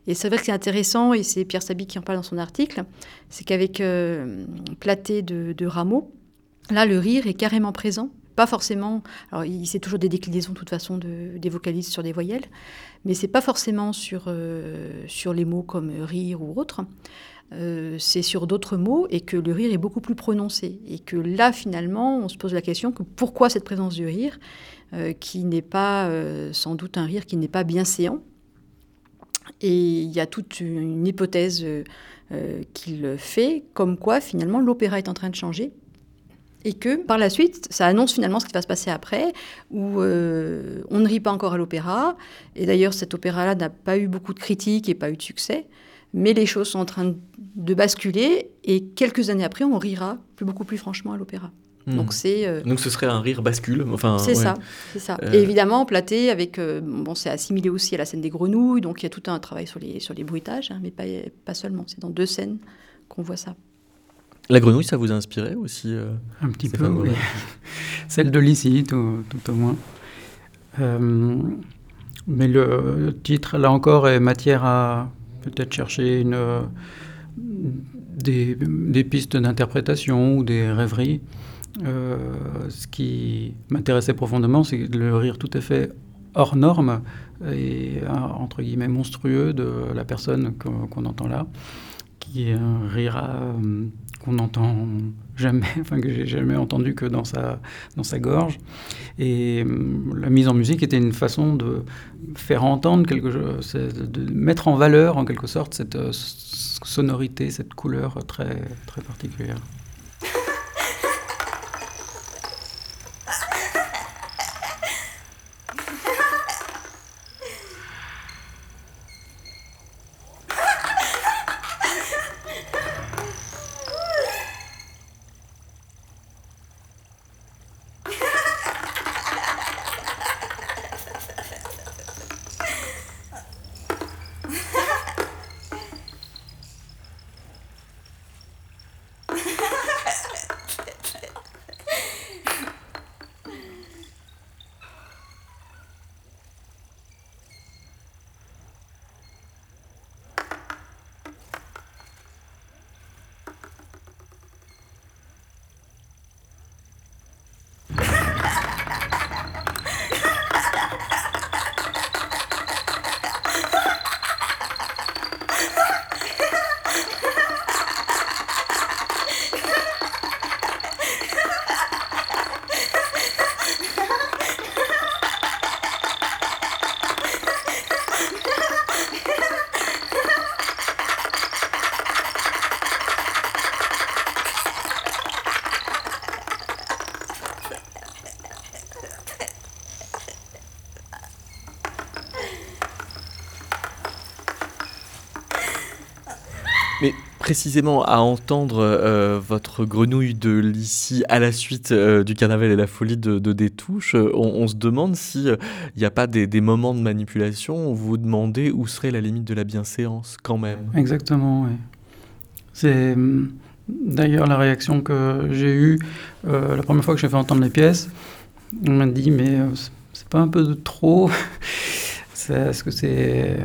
Et c'est vrai que c'est intéressant, et c'est Pierre Sabi qui en parle dans son article, c'est qu'avec euh, Platé de, Rameau, là, le rire est carrément présent. Pas forcément, alors il c'est toujours des déclinaisons de toute façon de, des vocalises sur des voyelles, mais c'est pas forcément sur, euh, sur les mots comme rire ou autre. Euh, c'est sur d'autres mots et que le rire est beaucoup plus prononcé. Et que là, finalement, on se pose la question que pourquoi cette présence du rire, euh, qui n'est pas sans doute un rire qui n'est pas bien séant. Et il y a toute une hypothèse qu'il fait, comme quoi finalement l'opéra est en train de changer. Et que par la suite, ça annonce finalement ce qui va se passer après, où on ne rit pas encore à l'opéra. Et d'ailleurs, cet opéra-là n'a pas eu beaucoup de critiques et pas eu de succès mais les choses sont en train de basculer et quelques années après, on rira beaucoup plus franchement à l'opéra. Hmm. Donc c'est euh, donc ce serait un rire bascule. Enfin, c'est ça, c'est ça. Euh. Et évidemment, Platé avec euh, bon, c'est assimilé aussi à la scène des grenouilles, donc il y a tout un travail sur les sur les bruitages, hein, mais pas pas seulement. C'est dans deux scènes qu'on voit ça. La grenouille, ça vous a inspiré aussi Un petit peu, oui. Celle de Lycie, tout, tout, au moins. mais le titre, là encore, est matière à peut-être chercher une, des, des, pistes d'interprétation ou des rêveries. Euh, ce qui m'intéressait profondément, c'est le rire tout à fait hors norme et entre guillemets monstrueux de la personne qu'on entend là, qui est euh, qu'on n'entend jamais, enfin que j'ai jamais entendu que dans sa, dans sa gorge. Et la mise en musique était une façon de faire entendre quelque chose, de mettre en valeur en quelque sorte cette euh, sonorité, cette couleur très, très particulière. Précisément à entendre euh, votre grenouille de l'ici à la suite euh, du carnaval et la folie de, de Détouche, euh, on, se demande s'il n'y a pas des, moments de manipulation où vous vous demandez où serait la limite de la bienséance quand même. Exactement, oui. C'est hum, d'ailleurs la réaction que j'ai eue la première fois que j'ai fait entendre les pièces. On m'a dit, mais c'est pas un peu de trop? Est-ce que c'est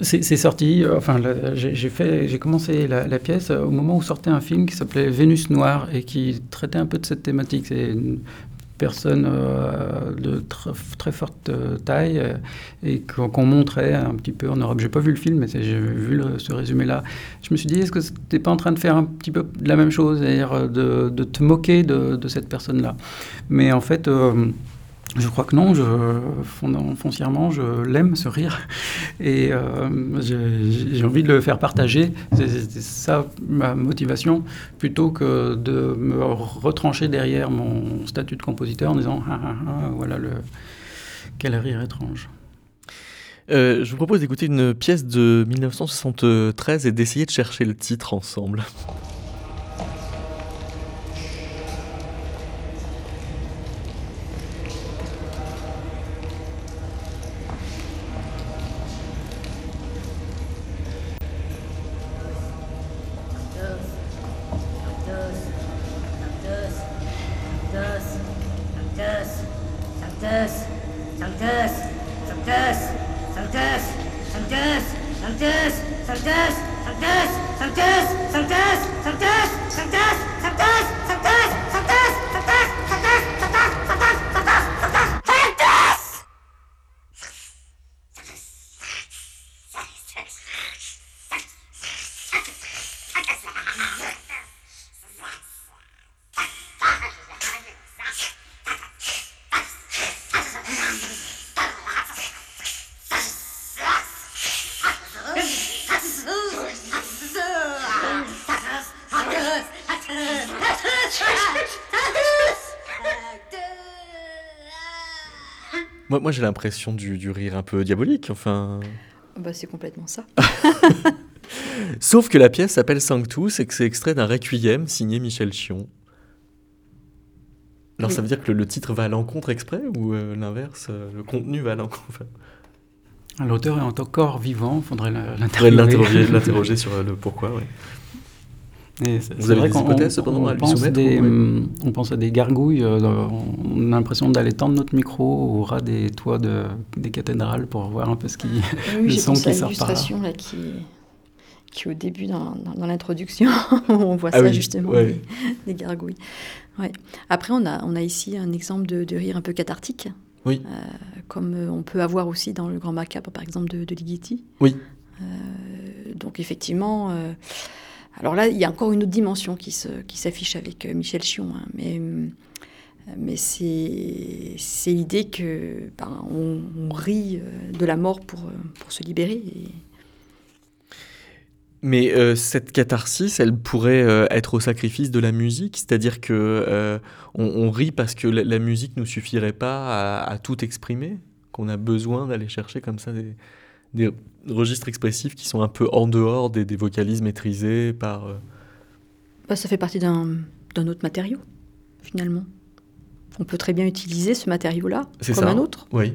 c'est sorti, euh, enfin, j'ai commencé la, pièce au moment où sortait un film qui s'appelait Vénus Noire et qui traitait un peu de cette thématique. C'est une personne euh, de très forte euh, taille et qu'on montrait un petit peu en Europe. J'ai pas vu le film, mais j'ai vu ce résumé-là. Je me suis dit, est-ce que tu pas en train de faire un petit peu la même chose, c'est-à-dire de, te moquer de cette personne-là? Mais en fait je crois que non, je, foncièrement, je l'aime, ce rire. Et euh, j'ai envie de le faire partager. C'est ça ma motivation, plutôt que de me retrancher derrière mon statut de compositeur en disant ah, ah, ah, voilà le, quel rire étrange. Euh, je vous propose d'écouter une pièce de 1973 et d'essayer de chercher le titre ensemble. Moi, j'ai l'impression du, du rire un peu diabolique, enfin... Bah, c'est complètement ça. Sauf que la pièce s'appelle Sanctus et que c'est extrait d'un requiem signé Michel Chion. Alors ça veut dire que le, le titre va à l'encontre exprès ou euh, l'inverse euh, Le contenu va à l'encontre L'auteur est encore vivant, il faudrait l'interroger sur euh, le pourquoi, ouais. Vous avez vrai des qu'on- hypothèses, cependant, on à lui pense soumettre, des, ou- ouais. On pense à des gargouilles, euh, on a l'impression d'aller tendre notre micro au ras des toits de, des cathédrales pour voir un peu ce qui... Oui, Le son qui sort par là. l'illustration là, qui, qui au début dans, dans- dans l'introduction, on voit Ah ça oui, justement, ouais. des, des gargouilles. Ouais. Après, on a, on a ici un exemple de, de rire un peu cathartique, Oui. euh, comme euh, on peut avoir aussi dans le Grand Macabre, par exemple, de, de Ligeti. Oui. Euh, donc effectivement, euh, alors là, il y a encore une autre dimension qui s'affiche avec euh, Michel Chion, hein, mais, hum, mais c'est c'est l'idée que ben, on, rit euh, de la mort pour, euh, se libérer. Mais euh, cette catharsis, elle pourrait euh, être au sacrifice de la musique, c'est-à-dire que euh, on, rit parce que la, musique nous suffirait pas à, tout exprimer, qu'on a besoin d'aller chercher comme ça des registres expressifs qui sont un peu en dehors des, des vocalises maîtrisés par. euh, Bah, ça fait partie d'un autre matériau, finalement. On peut très bien utiliser ce matériau-là comme ça. un autre. Oui.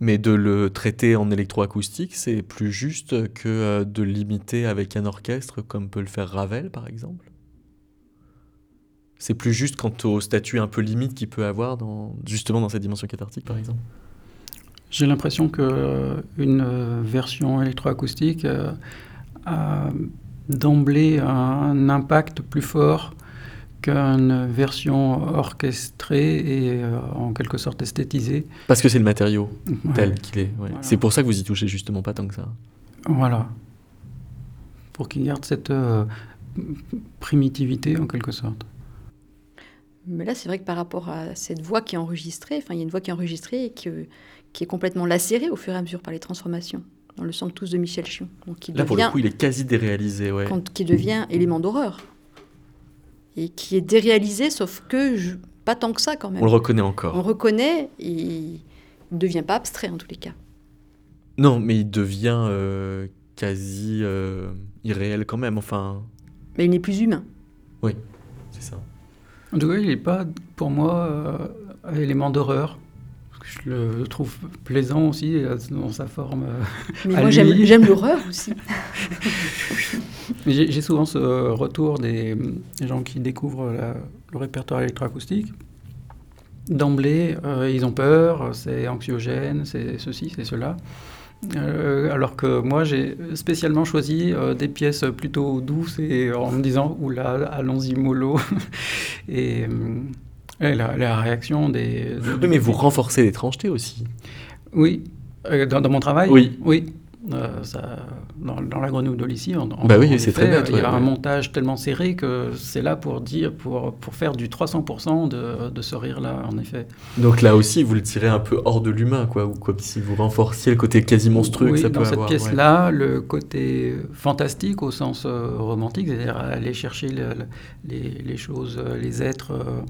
Mais de le traiter en électroacoustique, c'est plus juste que euh, de l'imiter avec un orchestre comme peut le faire Ravel, par exemple. C'est plus juste quant au statut un peu limite qu'il peut avoir dans, justement dans cette dimension cathartique, par exemple. J'ai l'impression que euh, une version électroacoustique euh, a d'emblée un impact plus fort qu'une version orchestrée et euh, en quelque sorte esthétisée. Parce que c'est le matériau Ouais. tel qu'il est. ouais. Voilà. C'est pour ça que vous y touchez justement pas tant que ça. Voilà. Pour qu'il garde cette euh, primitivité en quelque sorte. Mais là, c'est vrai que par rapport à cette voix qui est enregistrée, enfin, il y a une voix qui est enregistrée et que- qui est complètement lacérée au fur et à mesure par les transformations, dans le Sanctus de Michel Chion. Donc, qui Là, pour le coup, il est quasi déréalisé. Ouais. quand- qui devient élément d'horreur. Et qui est déréalisé, sauf que je- pas tant que ça quand même. On le reconnaît On encore. le reconnaît et il ne devient pas abstrait en tous les cas. Non, mais il devient euh, quasi euh, irréel quand même. Enfin, Mais il n'est plus humain. c'est ça. En tout cas, il n'est pas, pour moi, euh, élément d'horreur. Je le trouve plaisant aussi euh, dans sa forme. euh. Mais moi, j'aime l'horreur aussi. J'ai souvent ce retour des, des gens qui découvrent la- le répertoire électroacoustique. D'emblée, euh, ils ont peur, c'est anxiogène, c'est ceci, c'est cela. Euh, alors que moi, j'ai spécialement choisi euh, des pièces plutôt douces et en me disant, oula, allons-y mollo. et euh, et la, la réaction des... Oui, mais vous renforcez l'étrangeté aussi. Oui, Euh, dans, dans mon travail Oui. Oui, Euh, ça, dans, la grenouille de Lissi, bah oui, c'est très Il y a un montage tellement serré que c'est là pour dire, pour, pour faire du 300% de, de, ce rire-là, en effet. Donc là aussi, vous le tirez un peu hors de l'humain, quoi, ou comme si vous renforciez le côté quasi monstrueux que ça peut avoir. Dans cette pièce-là, le côté fantastique au sens euh, romantique, c'est-à-dire aller chercher les, les, choses, les êtres. Euh,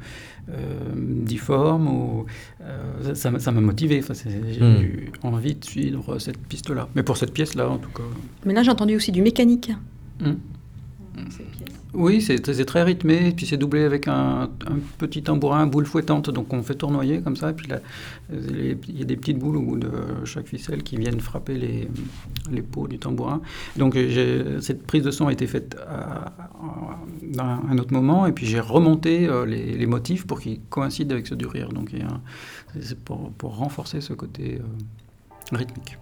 difforme. Ou, euh, ça m'a motivé. Enfin, j'ai hmm. eu envie de suivre cette piste-là. Mais pour cette pièce-là, en tout cas. Mais là, j'ai entendu aussi du mécanique. Hmm. Oui, c'est très rythmé, puis c'est doublé avec un, petit tambourin, boule fouettante, donc on fait tournoyer comme ça, et puis il y a des petites boules au bout de chaque ficelle qui viennent frapper les, les peaux du tambourin. Donc cette prise de son a été faite à, un autre moment, et puis j'ai remonté euh, les, motifs pour qu'ils coïncident avec ceux du rire, donc c'est pour, renforcer ce côté euh, rythmique.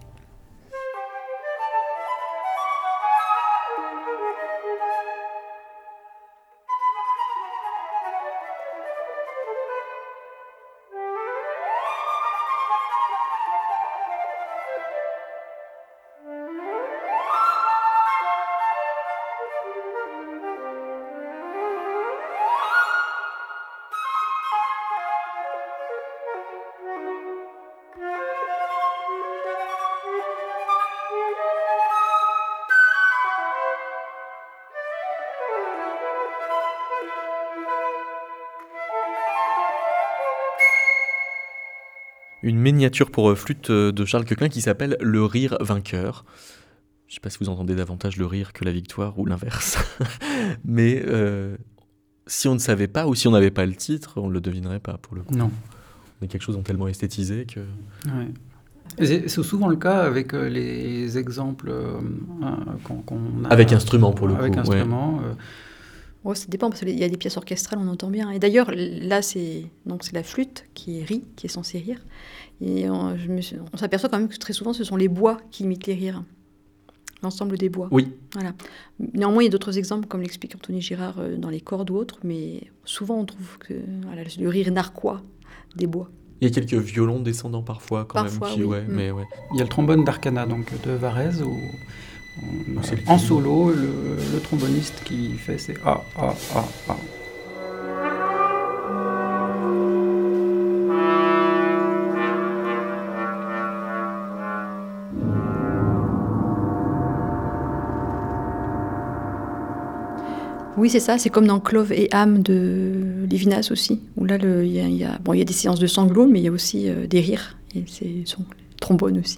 Une miniature pour euh, flûte euh, de Charles Quequin qui s'appelle Le rire vainqueur. Je ne sais pas si vous entendez davantage le rire que la victoire ou l'inverse. Mais euh, si on ne savait pas ou si on n'avait pas le titre, on ne le devinerait pas pour le coup. Non. On est quelque chose de tellement esthétisé que. C'est souvent le cas avec les exemples qu'on a. Avec instrument pour le coup. Avec instrument. Ouais, ça dépend parce qu'il y a des pièces orchestrales, on entend bien. Et d'ailleurs, là, c'est donc c'est la flûte qui rit, qui est censée rire. Et on, on s'aperçoit quand même que très souvent, ce sont les bois qui imitent les rires. L'ensemble des bois. Oui. Voilà. Néanmoins, il y a d'autres exemples, comme l'explique Anthony Girard euh, dans les cordes ou autres, mais souvent on trouve que voilà, le rire narquois des bois. Il y a quelques violons descendants parfois quand même. Qui, ouais, mm. mais ouais. Il y a le trombone d'Arcana donc de Varese où en solo, le, tromboniste qui fait c'est A, A, A, A. Oui, c'est ça. C'est comme dans Clove et âme de Lévinas aussi, où là, il y, a, bon, y a des séances de sanglots, mais il y a aussi euh, des rires. Et c'est son trombone aussi.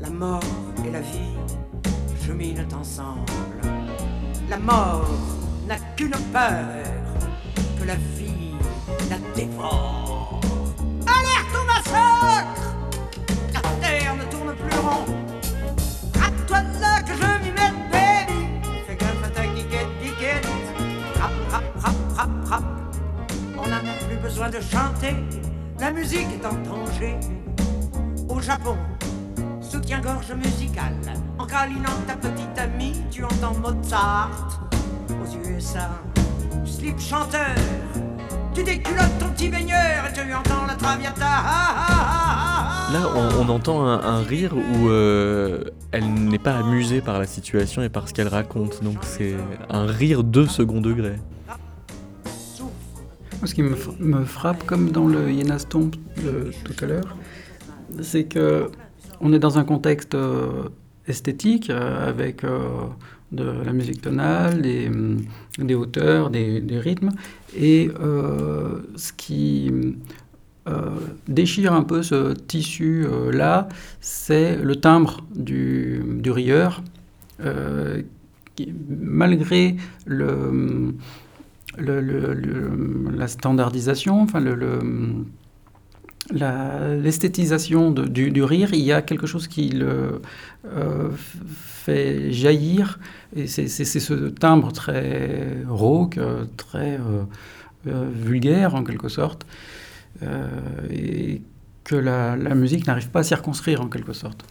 La mort et la vie cheminent ensemble. La mort n'a qu'une peur, que la vie la dévore. Alerte au massacre La terre ne tourne plus rond. À toi là que je m'y mette, baby. Fais gaffe à ta guiquette, guiquette. Rap, rap, rap, rap, rap. On n'a même plus besoin de chanter la musique est en danger. Au Japon, soutien-gorge musical. En câlinant ta petite amie, tu entends Mozart. Aux USA, slip chanteur. Tu déculottes ton petit baigneur et tu entends la traviata. Là, on, entend un, rire où euh, elle n'est pas amusée par la situation et par ce qu'elle raconte. Donc c'est un rire de second degré. Ce qui me, frappe, comme dans le Yena Stomp de tout à l'heure, c'est que on est dans un contexte euh, esthétique euh, avec euh, de la musique tonale, des, des hauteurs, des, rythmes, et ce qui déchire un peu ce tissu-là, c'est le timbre du, rieur, malgré le le, la standardisation, enfin l'esthétisation du, du, rire, il y a quelque chose qui le euh, fait jaillir, et c'est ce timbre très rauque, très euh, euh, vulgaire en quelque sorte, et que la, la musique n'arrive pas à circonscrire en quelque sorte.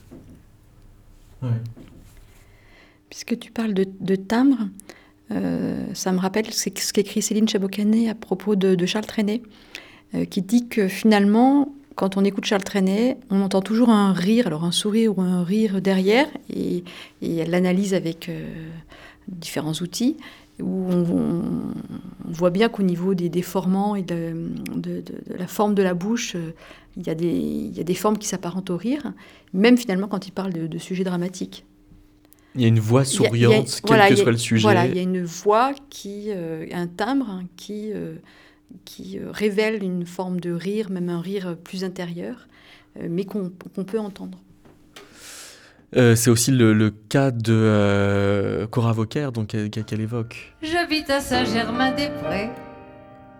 Puisque tu parles de, timbre, euh, ça me rappelle ce qu'écrit Céline Chabocanet à propos de, Charles Trenet, euh, qui dit que finalement, quand on écoute Charles Trenet, on entend toujours un rire, alors un sourire ou un rire derrière, et, elle l'analyse avec euh, différents outils, où on, voit bien qu'au niveau des déformants et de, la forme de la bouche, il y, a des, il y a des formes qui s'apparentent au rire, même finalement quand il parle de sujets dramatiques. Il y a une voix souriante, quel que soit le sujet. Voilà, il y a une voix qui, euh, un timbre qui, euh, qui euh, révèle une forme de rire, même un rire plus intérieur, mais qu'on peut entendre. c'est aussi le, cas de Cora Vauquer, donc qu'elle évoque. J'habite à Saint-Germain-des-Prés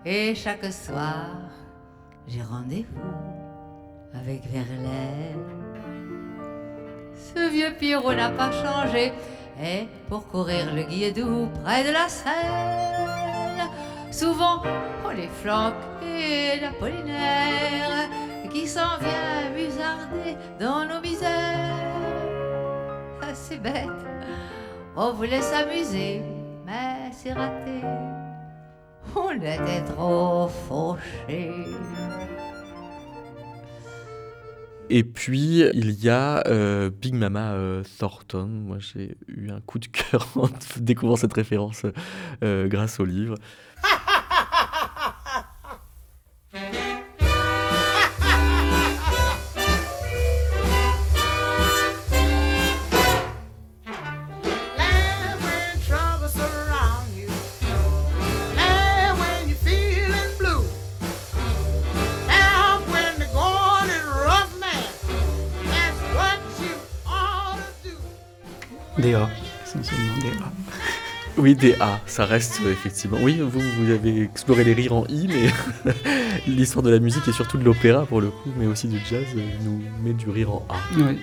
et chaque soir j'ai rendez-vous avec Verlaine ce vieux Pierrot n'a pas changé. Et pour courir le guilledou près de la Seine, souvent on les flanque d'Apollinaire qui s'en vient musarder dans nos misères. Ah, c'est bête, on voulait s'amuser, mais c'est raté. On était trop fauchés. Et puis, il y a euh, Big Mama euh, Thornton. Moi, j'ai eu un coup de cœur en découvrant cette référence euh, grâce au livre. DA, essentiellement DA. Oui, des A, ça reste effectivement. Oui, vous, vous avez exploré les rires en I, mais l'histoire de la musique et surtout de l'opéra pour le coup, mais aussi du jazz, nous met du rire en A. Oui.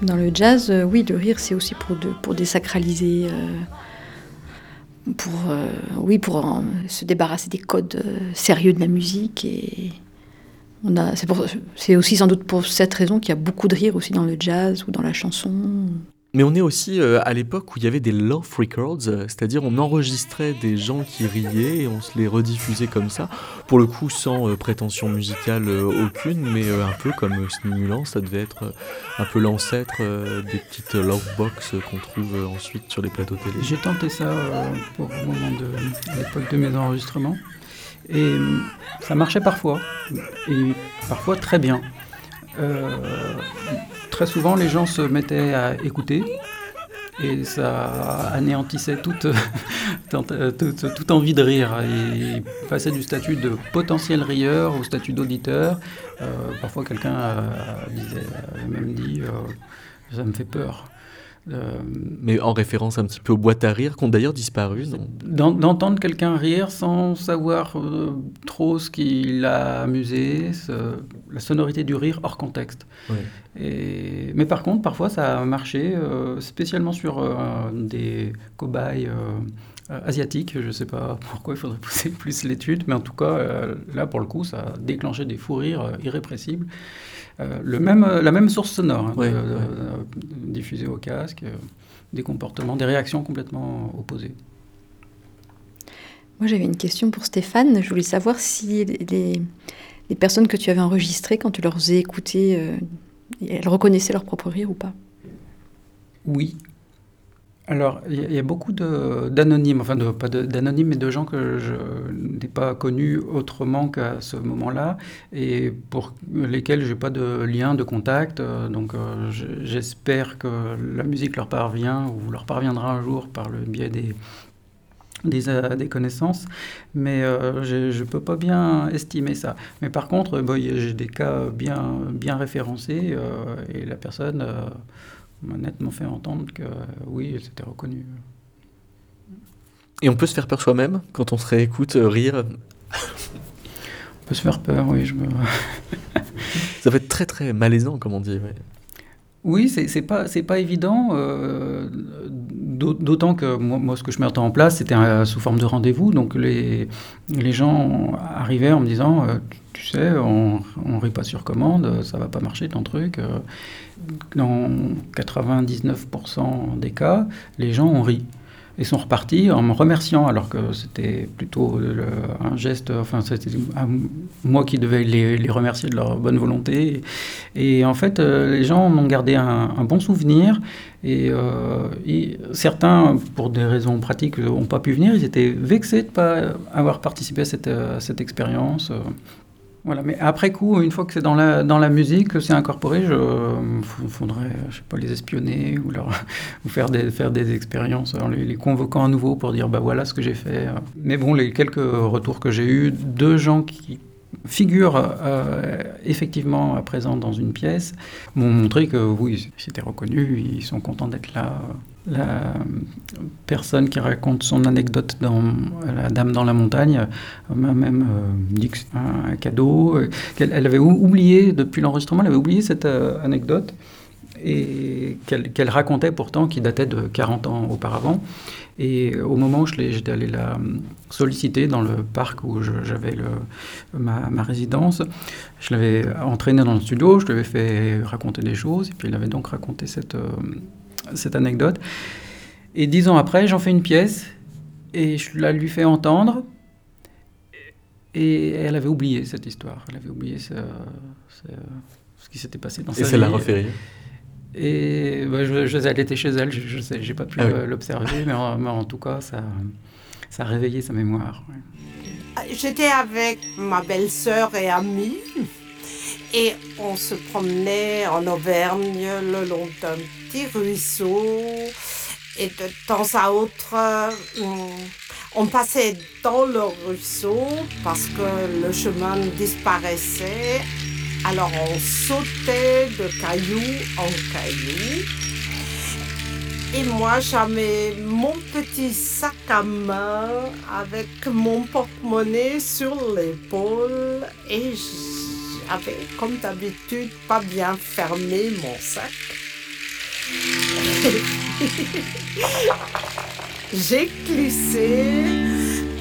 Dans le jazz, euh, oui, le rire, c'est aussi pour, de, pour désacraliser, euh, pour, euh, oui, pour se débarrasser des codes sérieux de la musique. Et on a, c'est aussi sans doute pour cette raison qu'il y a beaucoup de rire aussi dans le jazz ou dans la chanson. Mais on est aussi euh, à l'époque où il y avait des love records, euh, c'est-à-dire on enregistrait des gens qui riaient et on se les rediffusait comme ça, pour le coup sans euh, prétention musicale aucune, mais un peu comme stimulant, ça devait être un peu l'ancêtre des petites love box qu'on trouve ensuite sur les plateaux télé. J'ai tenté ça pour le moment de l'époque de mes enregistrements. Et ça marchait parfois, et parfois très bien très souvent, les gens se mettaient à écouter et ça anéantissait toute, toute, envie de rire. Et passaient du statut de potentiel rieur au statut d'auditeur. Euh, parfois, quelqu'un a, même dit euh, Ça me fait peur. Euh, mais en référence un petit peu aux boîtes à rire qui ont d'ailleurs disparu. D'entendre quelqu'un rire sans savoir euh, trop ce qui l'a amusé, la sonorité du rire hors contexte. Et, mais par contre, parfois ça a marché, euh, spécialement sur des cobayes asiatiques. Je ne sais pas pourquoi il faudrait pousser plus l'étude, mais en tout cas, là pour le coup, ça a déclenché des fous rires irrépressibles. Euh, le même, la même source sonore, hein, diffusée au casque, euh, des comportements, des réactions complètement opposées. Moi, j'avais une question pour Stéphane. Je voulais savoir si les, les personnes que tu avais enregistrées, quand tu leur faisais écouter, euh, elles reconnaissaient leur propre rire ou pas? Oui, alors, il y, a beaucoup d'anonymes, enfin pas d'anonymes, mais de gens que je n'ai pas connus autrement qu'à ce moment-là, et pour lesquels je n'ai pas de lien, de contact. Euh, donc, euh, j'espère que la musique leur parvient ou leur parviendra un jour par le biais des, des, euh, connaissances, mais je ne peux pas bien estimer ça. Mais par contre, j'ai des cas bien, bien référencés, et la personne m'a nettement fait entendre que oui, c'était reconnu. Et on peut se faire peur soi-même quand on se réécoute euh, rire On peut se faire peur, oui. Je me... Ça peut être très très malaisant, comme on dit. Oui, c'est pas c'est pas évident. Euh, d'autant que moi, ce que je mettais en place, c'était sous forme de rendez-vous. Donc les les gens arrivaient en me disant, euh, tu sais, on, on rit pas sur commande, ça va pas marcher ton truc. Euh, dans 99% des cas, les gens ont ri et sont repartis en me remerciant, alors que c'était plutôt un geste, enfin c'était moi qui devais les, remercier de leur bonne volonté. Et, en fait, euh, les gens en ont gardé un, bon souvenir. Euh, et, certains, pour des raisons pratiques, n'ont pas pu venir. Ils étaient vexés de ne pas avoir participé à cette expérience. Voilà, mais après coup, une fois que c'est dans la, dans la musique, que c'est incorporé, je faudrait, je sais pas, les espionner ou, leur, ou faire, des, faire des expériences en les, convoquant à nouveau pour dire, bah voilà ce que j'ai fait. Mais bon, les quelques retours que j'ai eus de gens qui figurent euh, effectivement à présent dans une pièce m'ont montré que oui, c'était reconnu, ils sont contents d'être là la personne qui raconte son anecdote dans La Dame dans la montagne m'a même euh, dit que c'était un, cadeau. Euh, qu'elle elle avait oublié, depuis l'enregistrement, elle avait oublié cette euh, anecdote et qu'elle racontait pourtant, qui datait de 40 ans auparavant. Et au moment où j'étais allé la solliciter dans le parc où j'avais ma, ma, résidence, je l'avais entraînée dans le studio, je lui avais fait raconter des choses, et puis elle avait donc raconté cette cette anecdote. Et dix ans après, j'en fais une pièce et je la lui fais entendre. Et elle avait oublié cette histoire. Elle avait oublié ce, ce, qui s'était passé dans sa vie. Et ça l'a refait Et bah, je, elle était chez elle, je sais, j'ai pas pu ah l'observer, mais, en, tout cas, ça, ça a réveillé sa mémoire. J'étais avec ma belle-sœur et amie, et on se promenait en Auvergne le long d'un ruisseau. Et de temps à autre, on, passait dans le ruisseau parce que le chemin disparaissait. Alors on sautait de caillou en caillou. Et moi, j'avais mon petit sac à main avec mon porte-monnaie sur l'épaule et j'avais, comme d'habitude, pas bien fermé mon sac. J'ai glissé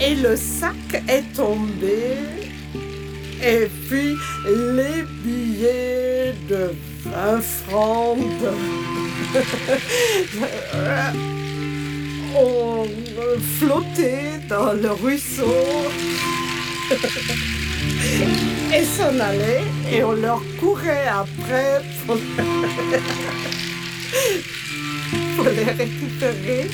et le sac est tombé. Et puis les billets de 20 francs ont flotté dans le ruisseau et s'en allaient et on leur courait après pour les récupérer.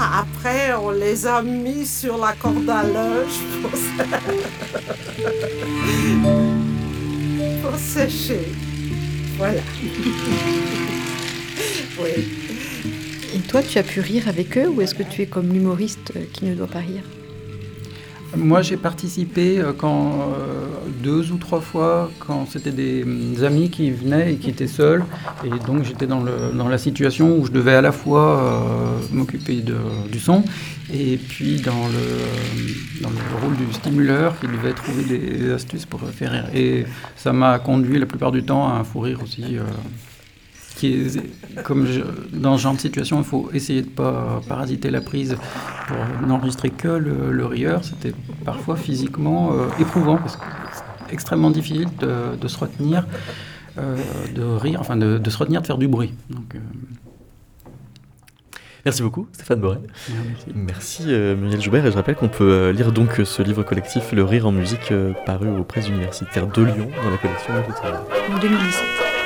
Après, on les a mis sur la corde à linge pour, pour sécher. Voilà. oui. Et toi, tu as pu rire avec eux ou est-ce que tu es comme l'humoriste qui ne doit pas rire? Moi, j'ai participé euh, euh, deux ou trois fois quand c'était des, amis qui venaient et qui étaient seuls, et donc j'étais dans, la situation où je devais à la fois euh, m'occuper du son et puis dans le, dans le rôle du stimuleur qui devait trouver des astuces pour faire rire. Et ça m'a conduit la plupart du temps à un fou rire aussi comme dans ce genre de situation, il faut essayer de ne pas parasiter la prise pour n'enregistrer que le, rieur. C'était parfois physiquement euh, éprouvant parce que c'est extrêmement difficile de, se retenir, euh, de rire, enfin de, se retenir de faire du bruit. Donc, euh, Merci beaucoup, Stéphane Borel. Merci, Muriel Joubert. Et je rappelle qu'on peut lire donc ce livre collectif Le Rire en musique, paru aux presses universitaires de Lyon, dans la collection En 2017.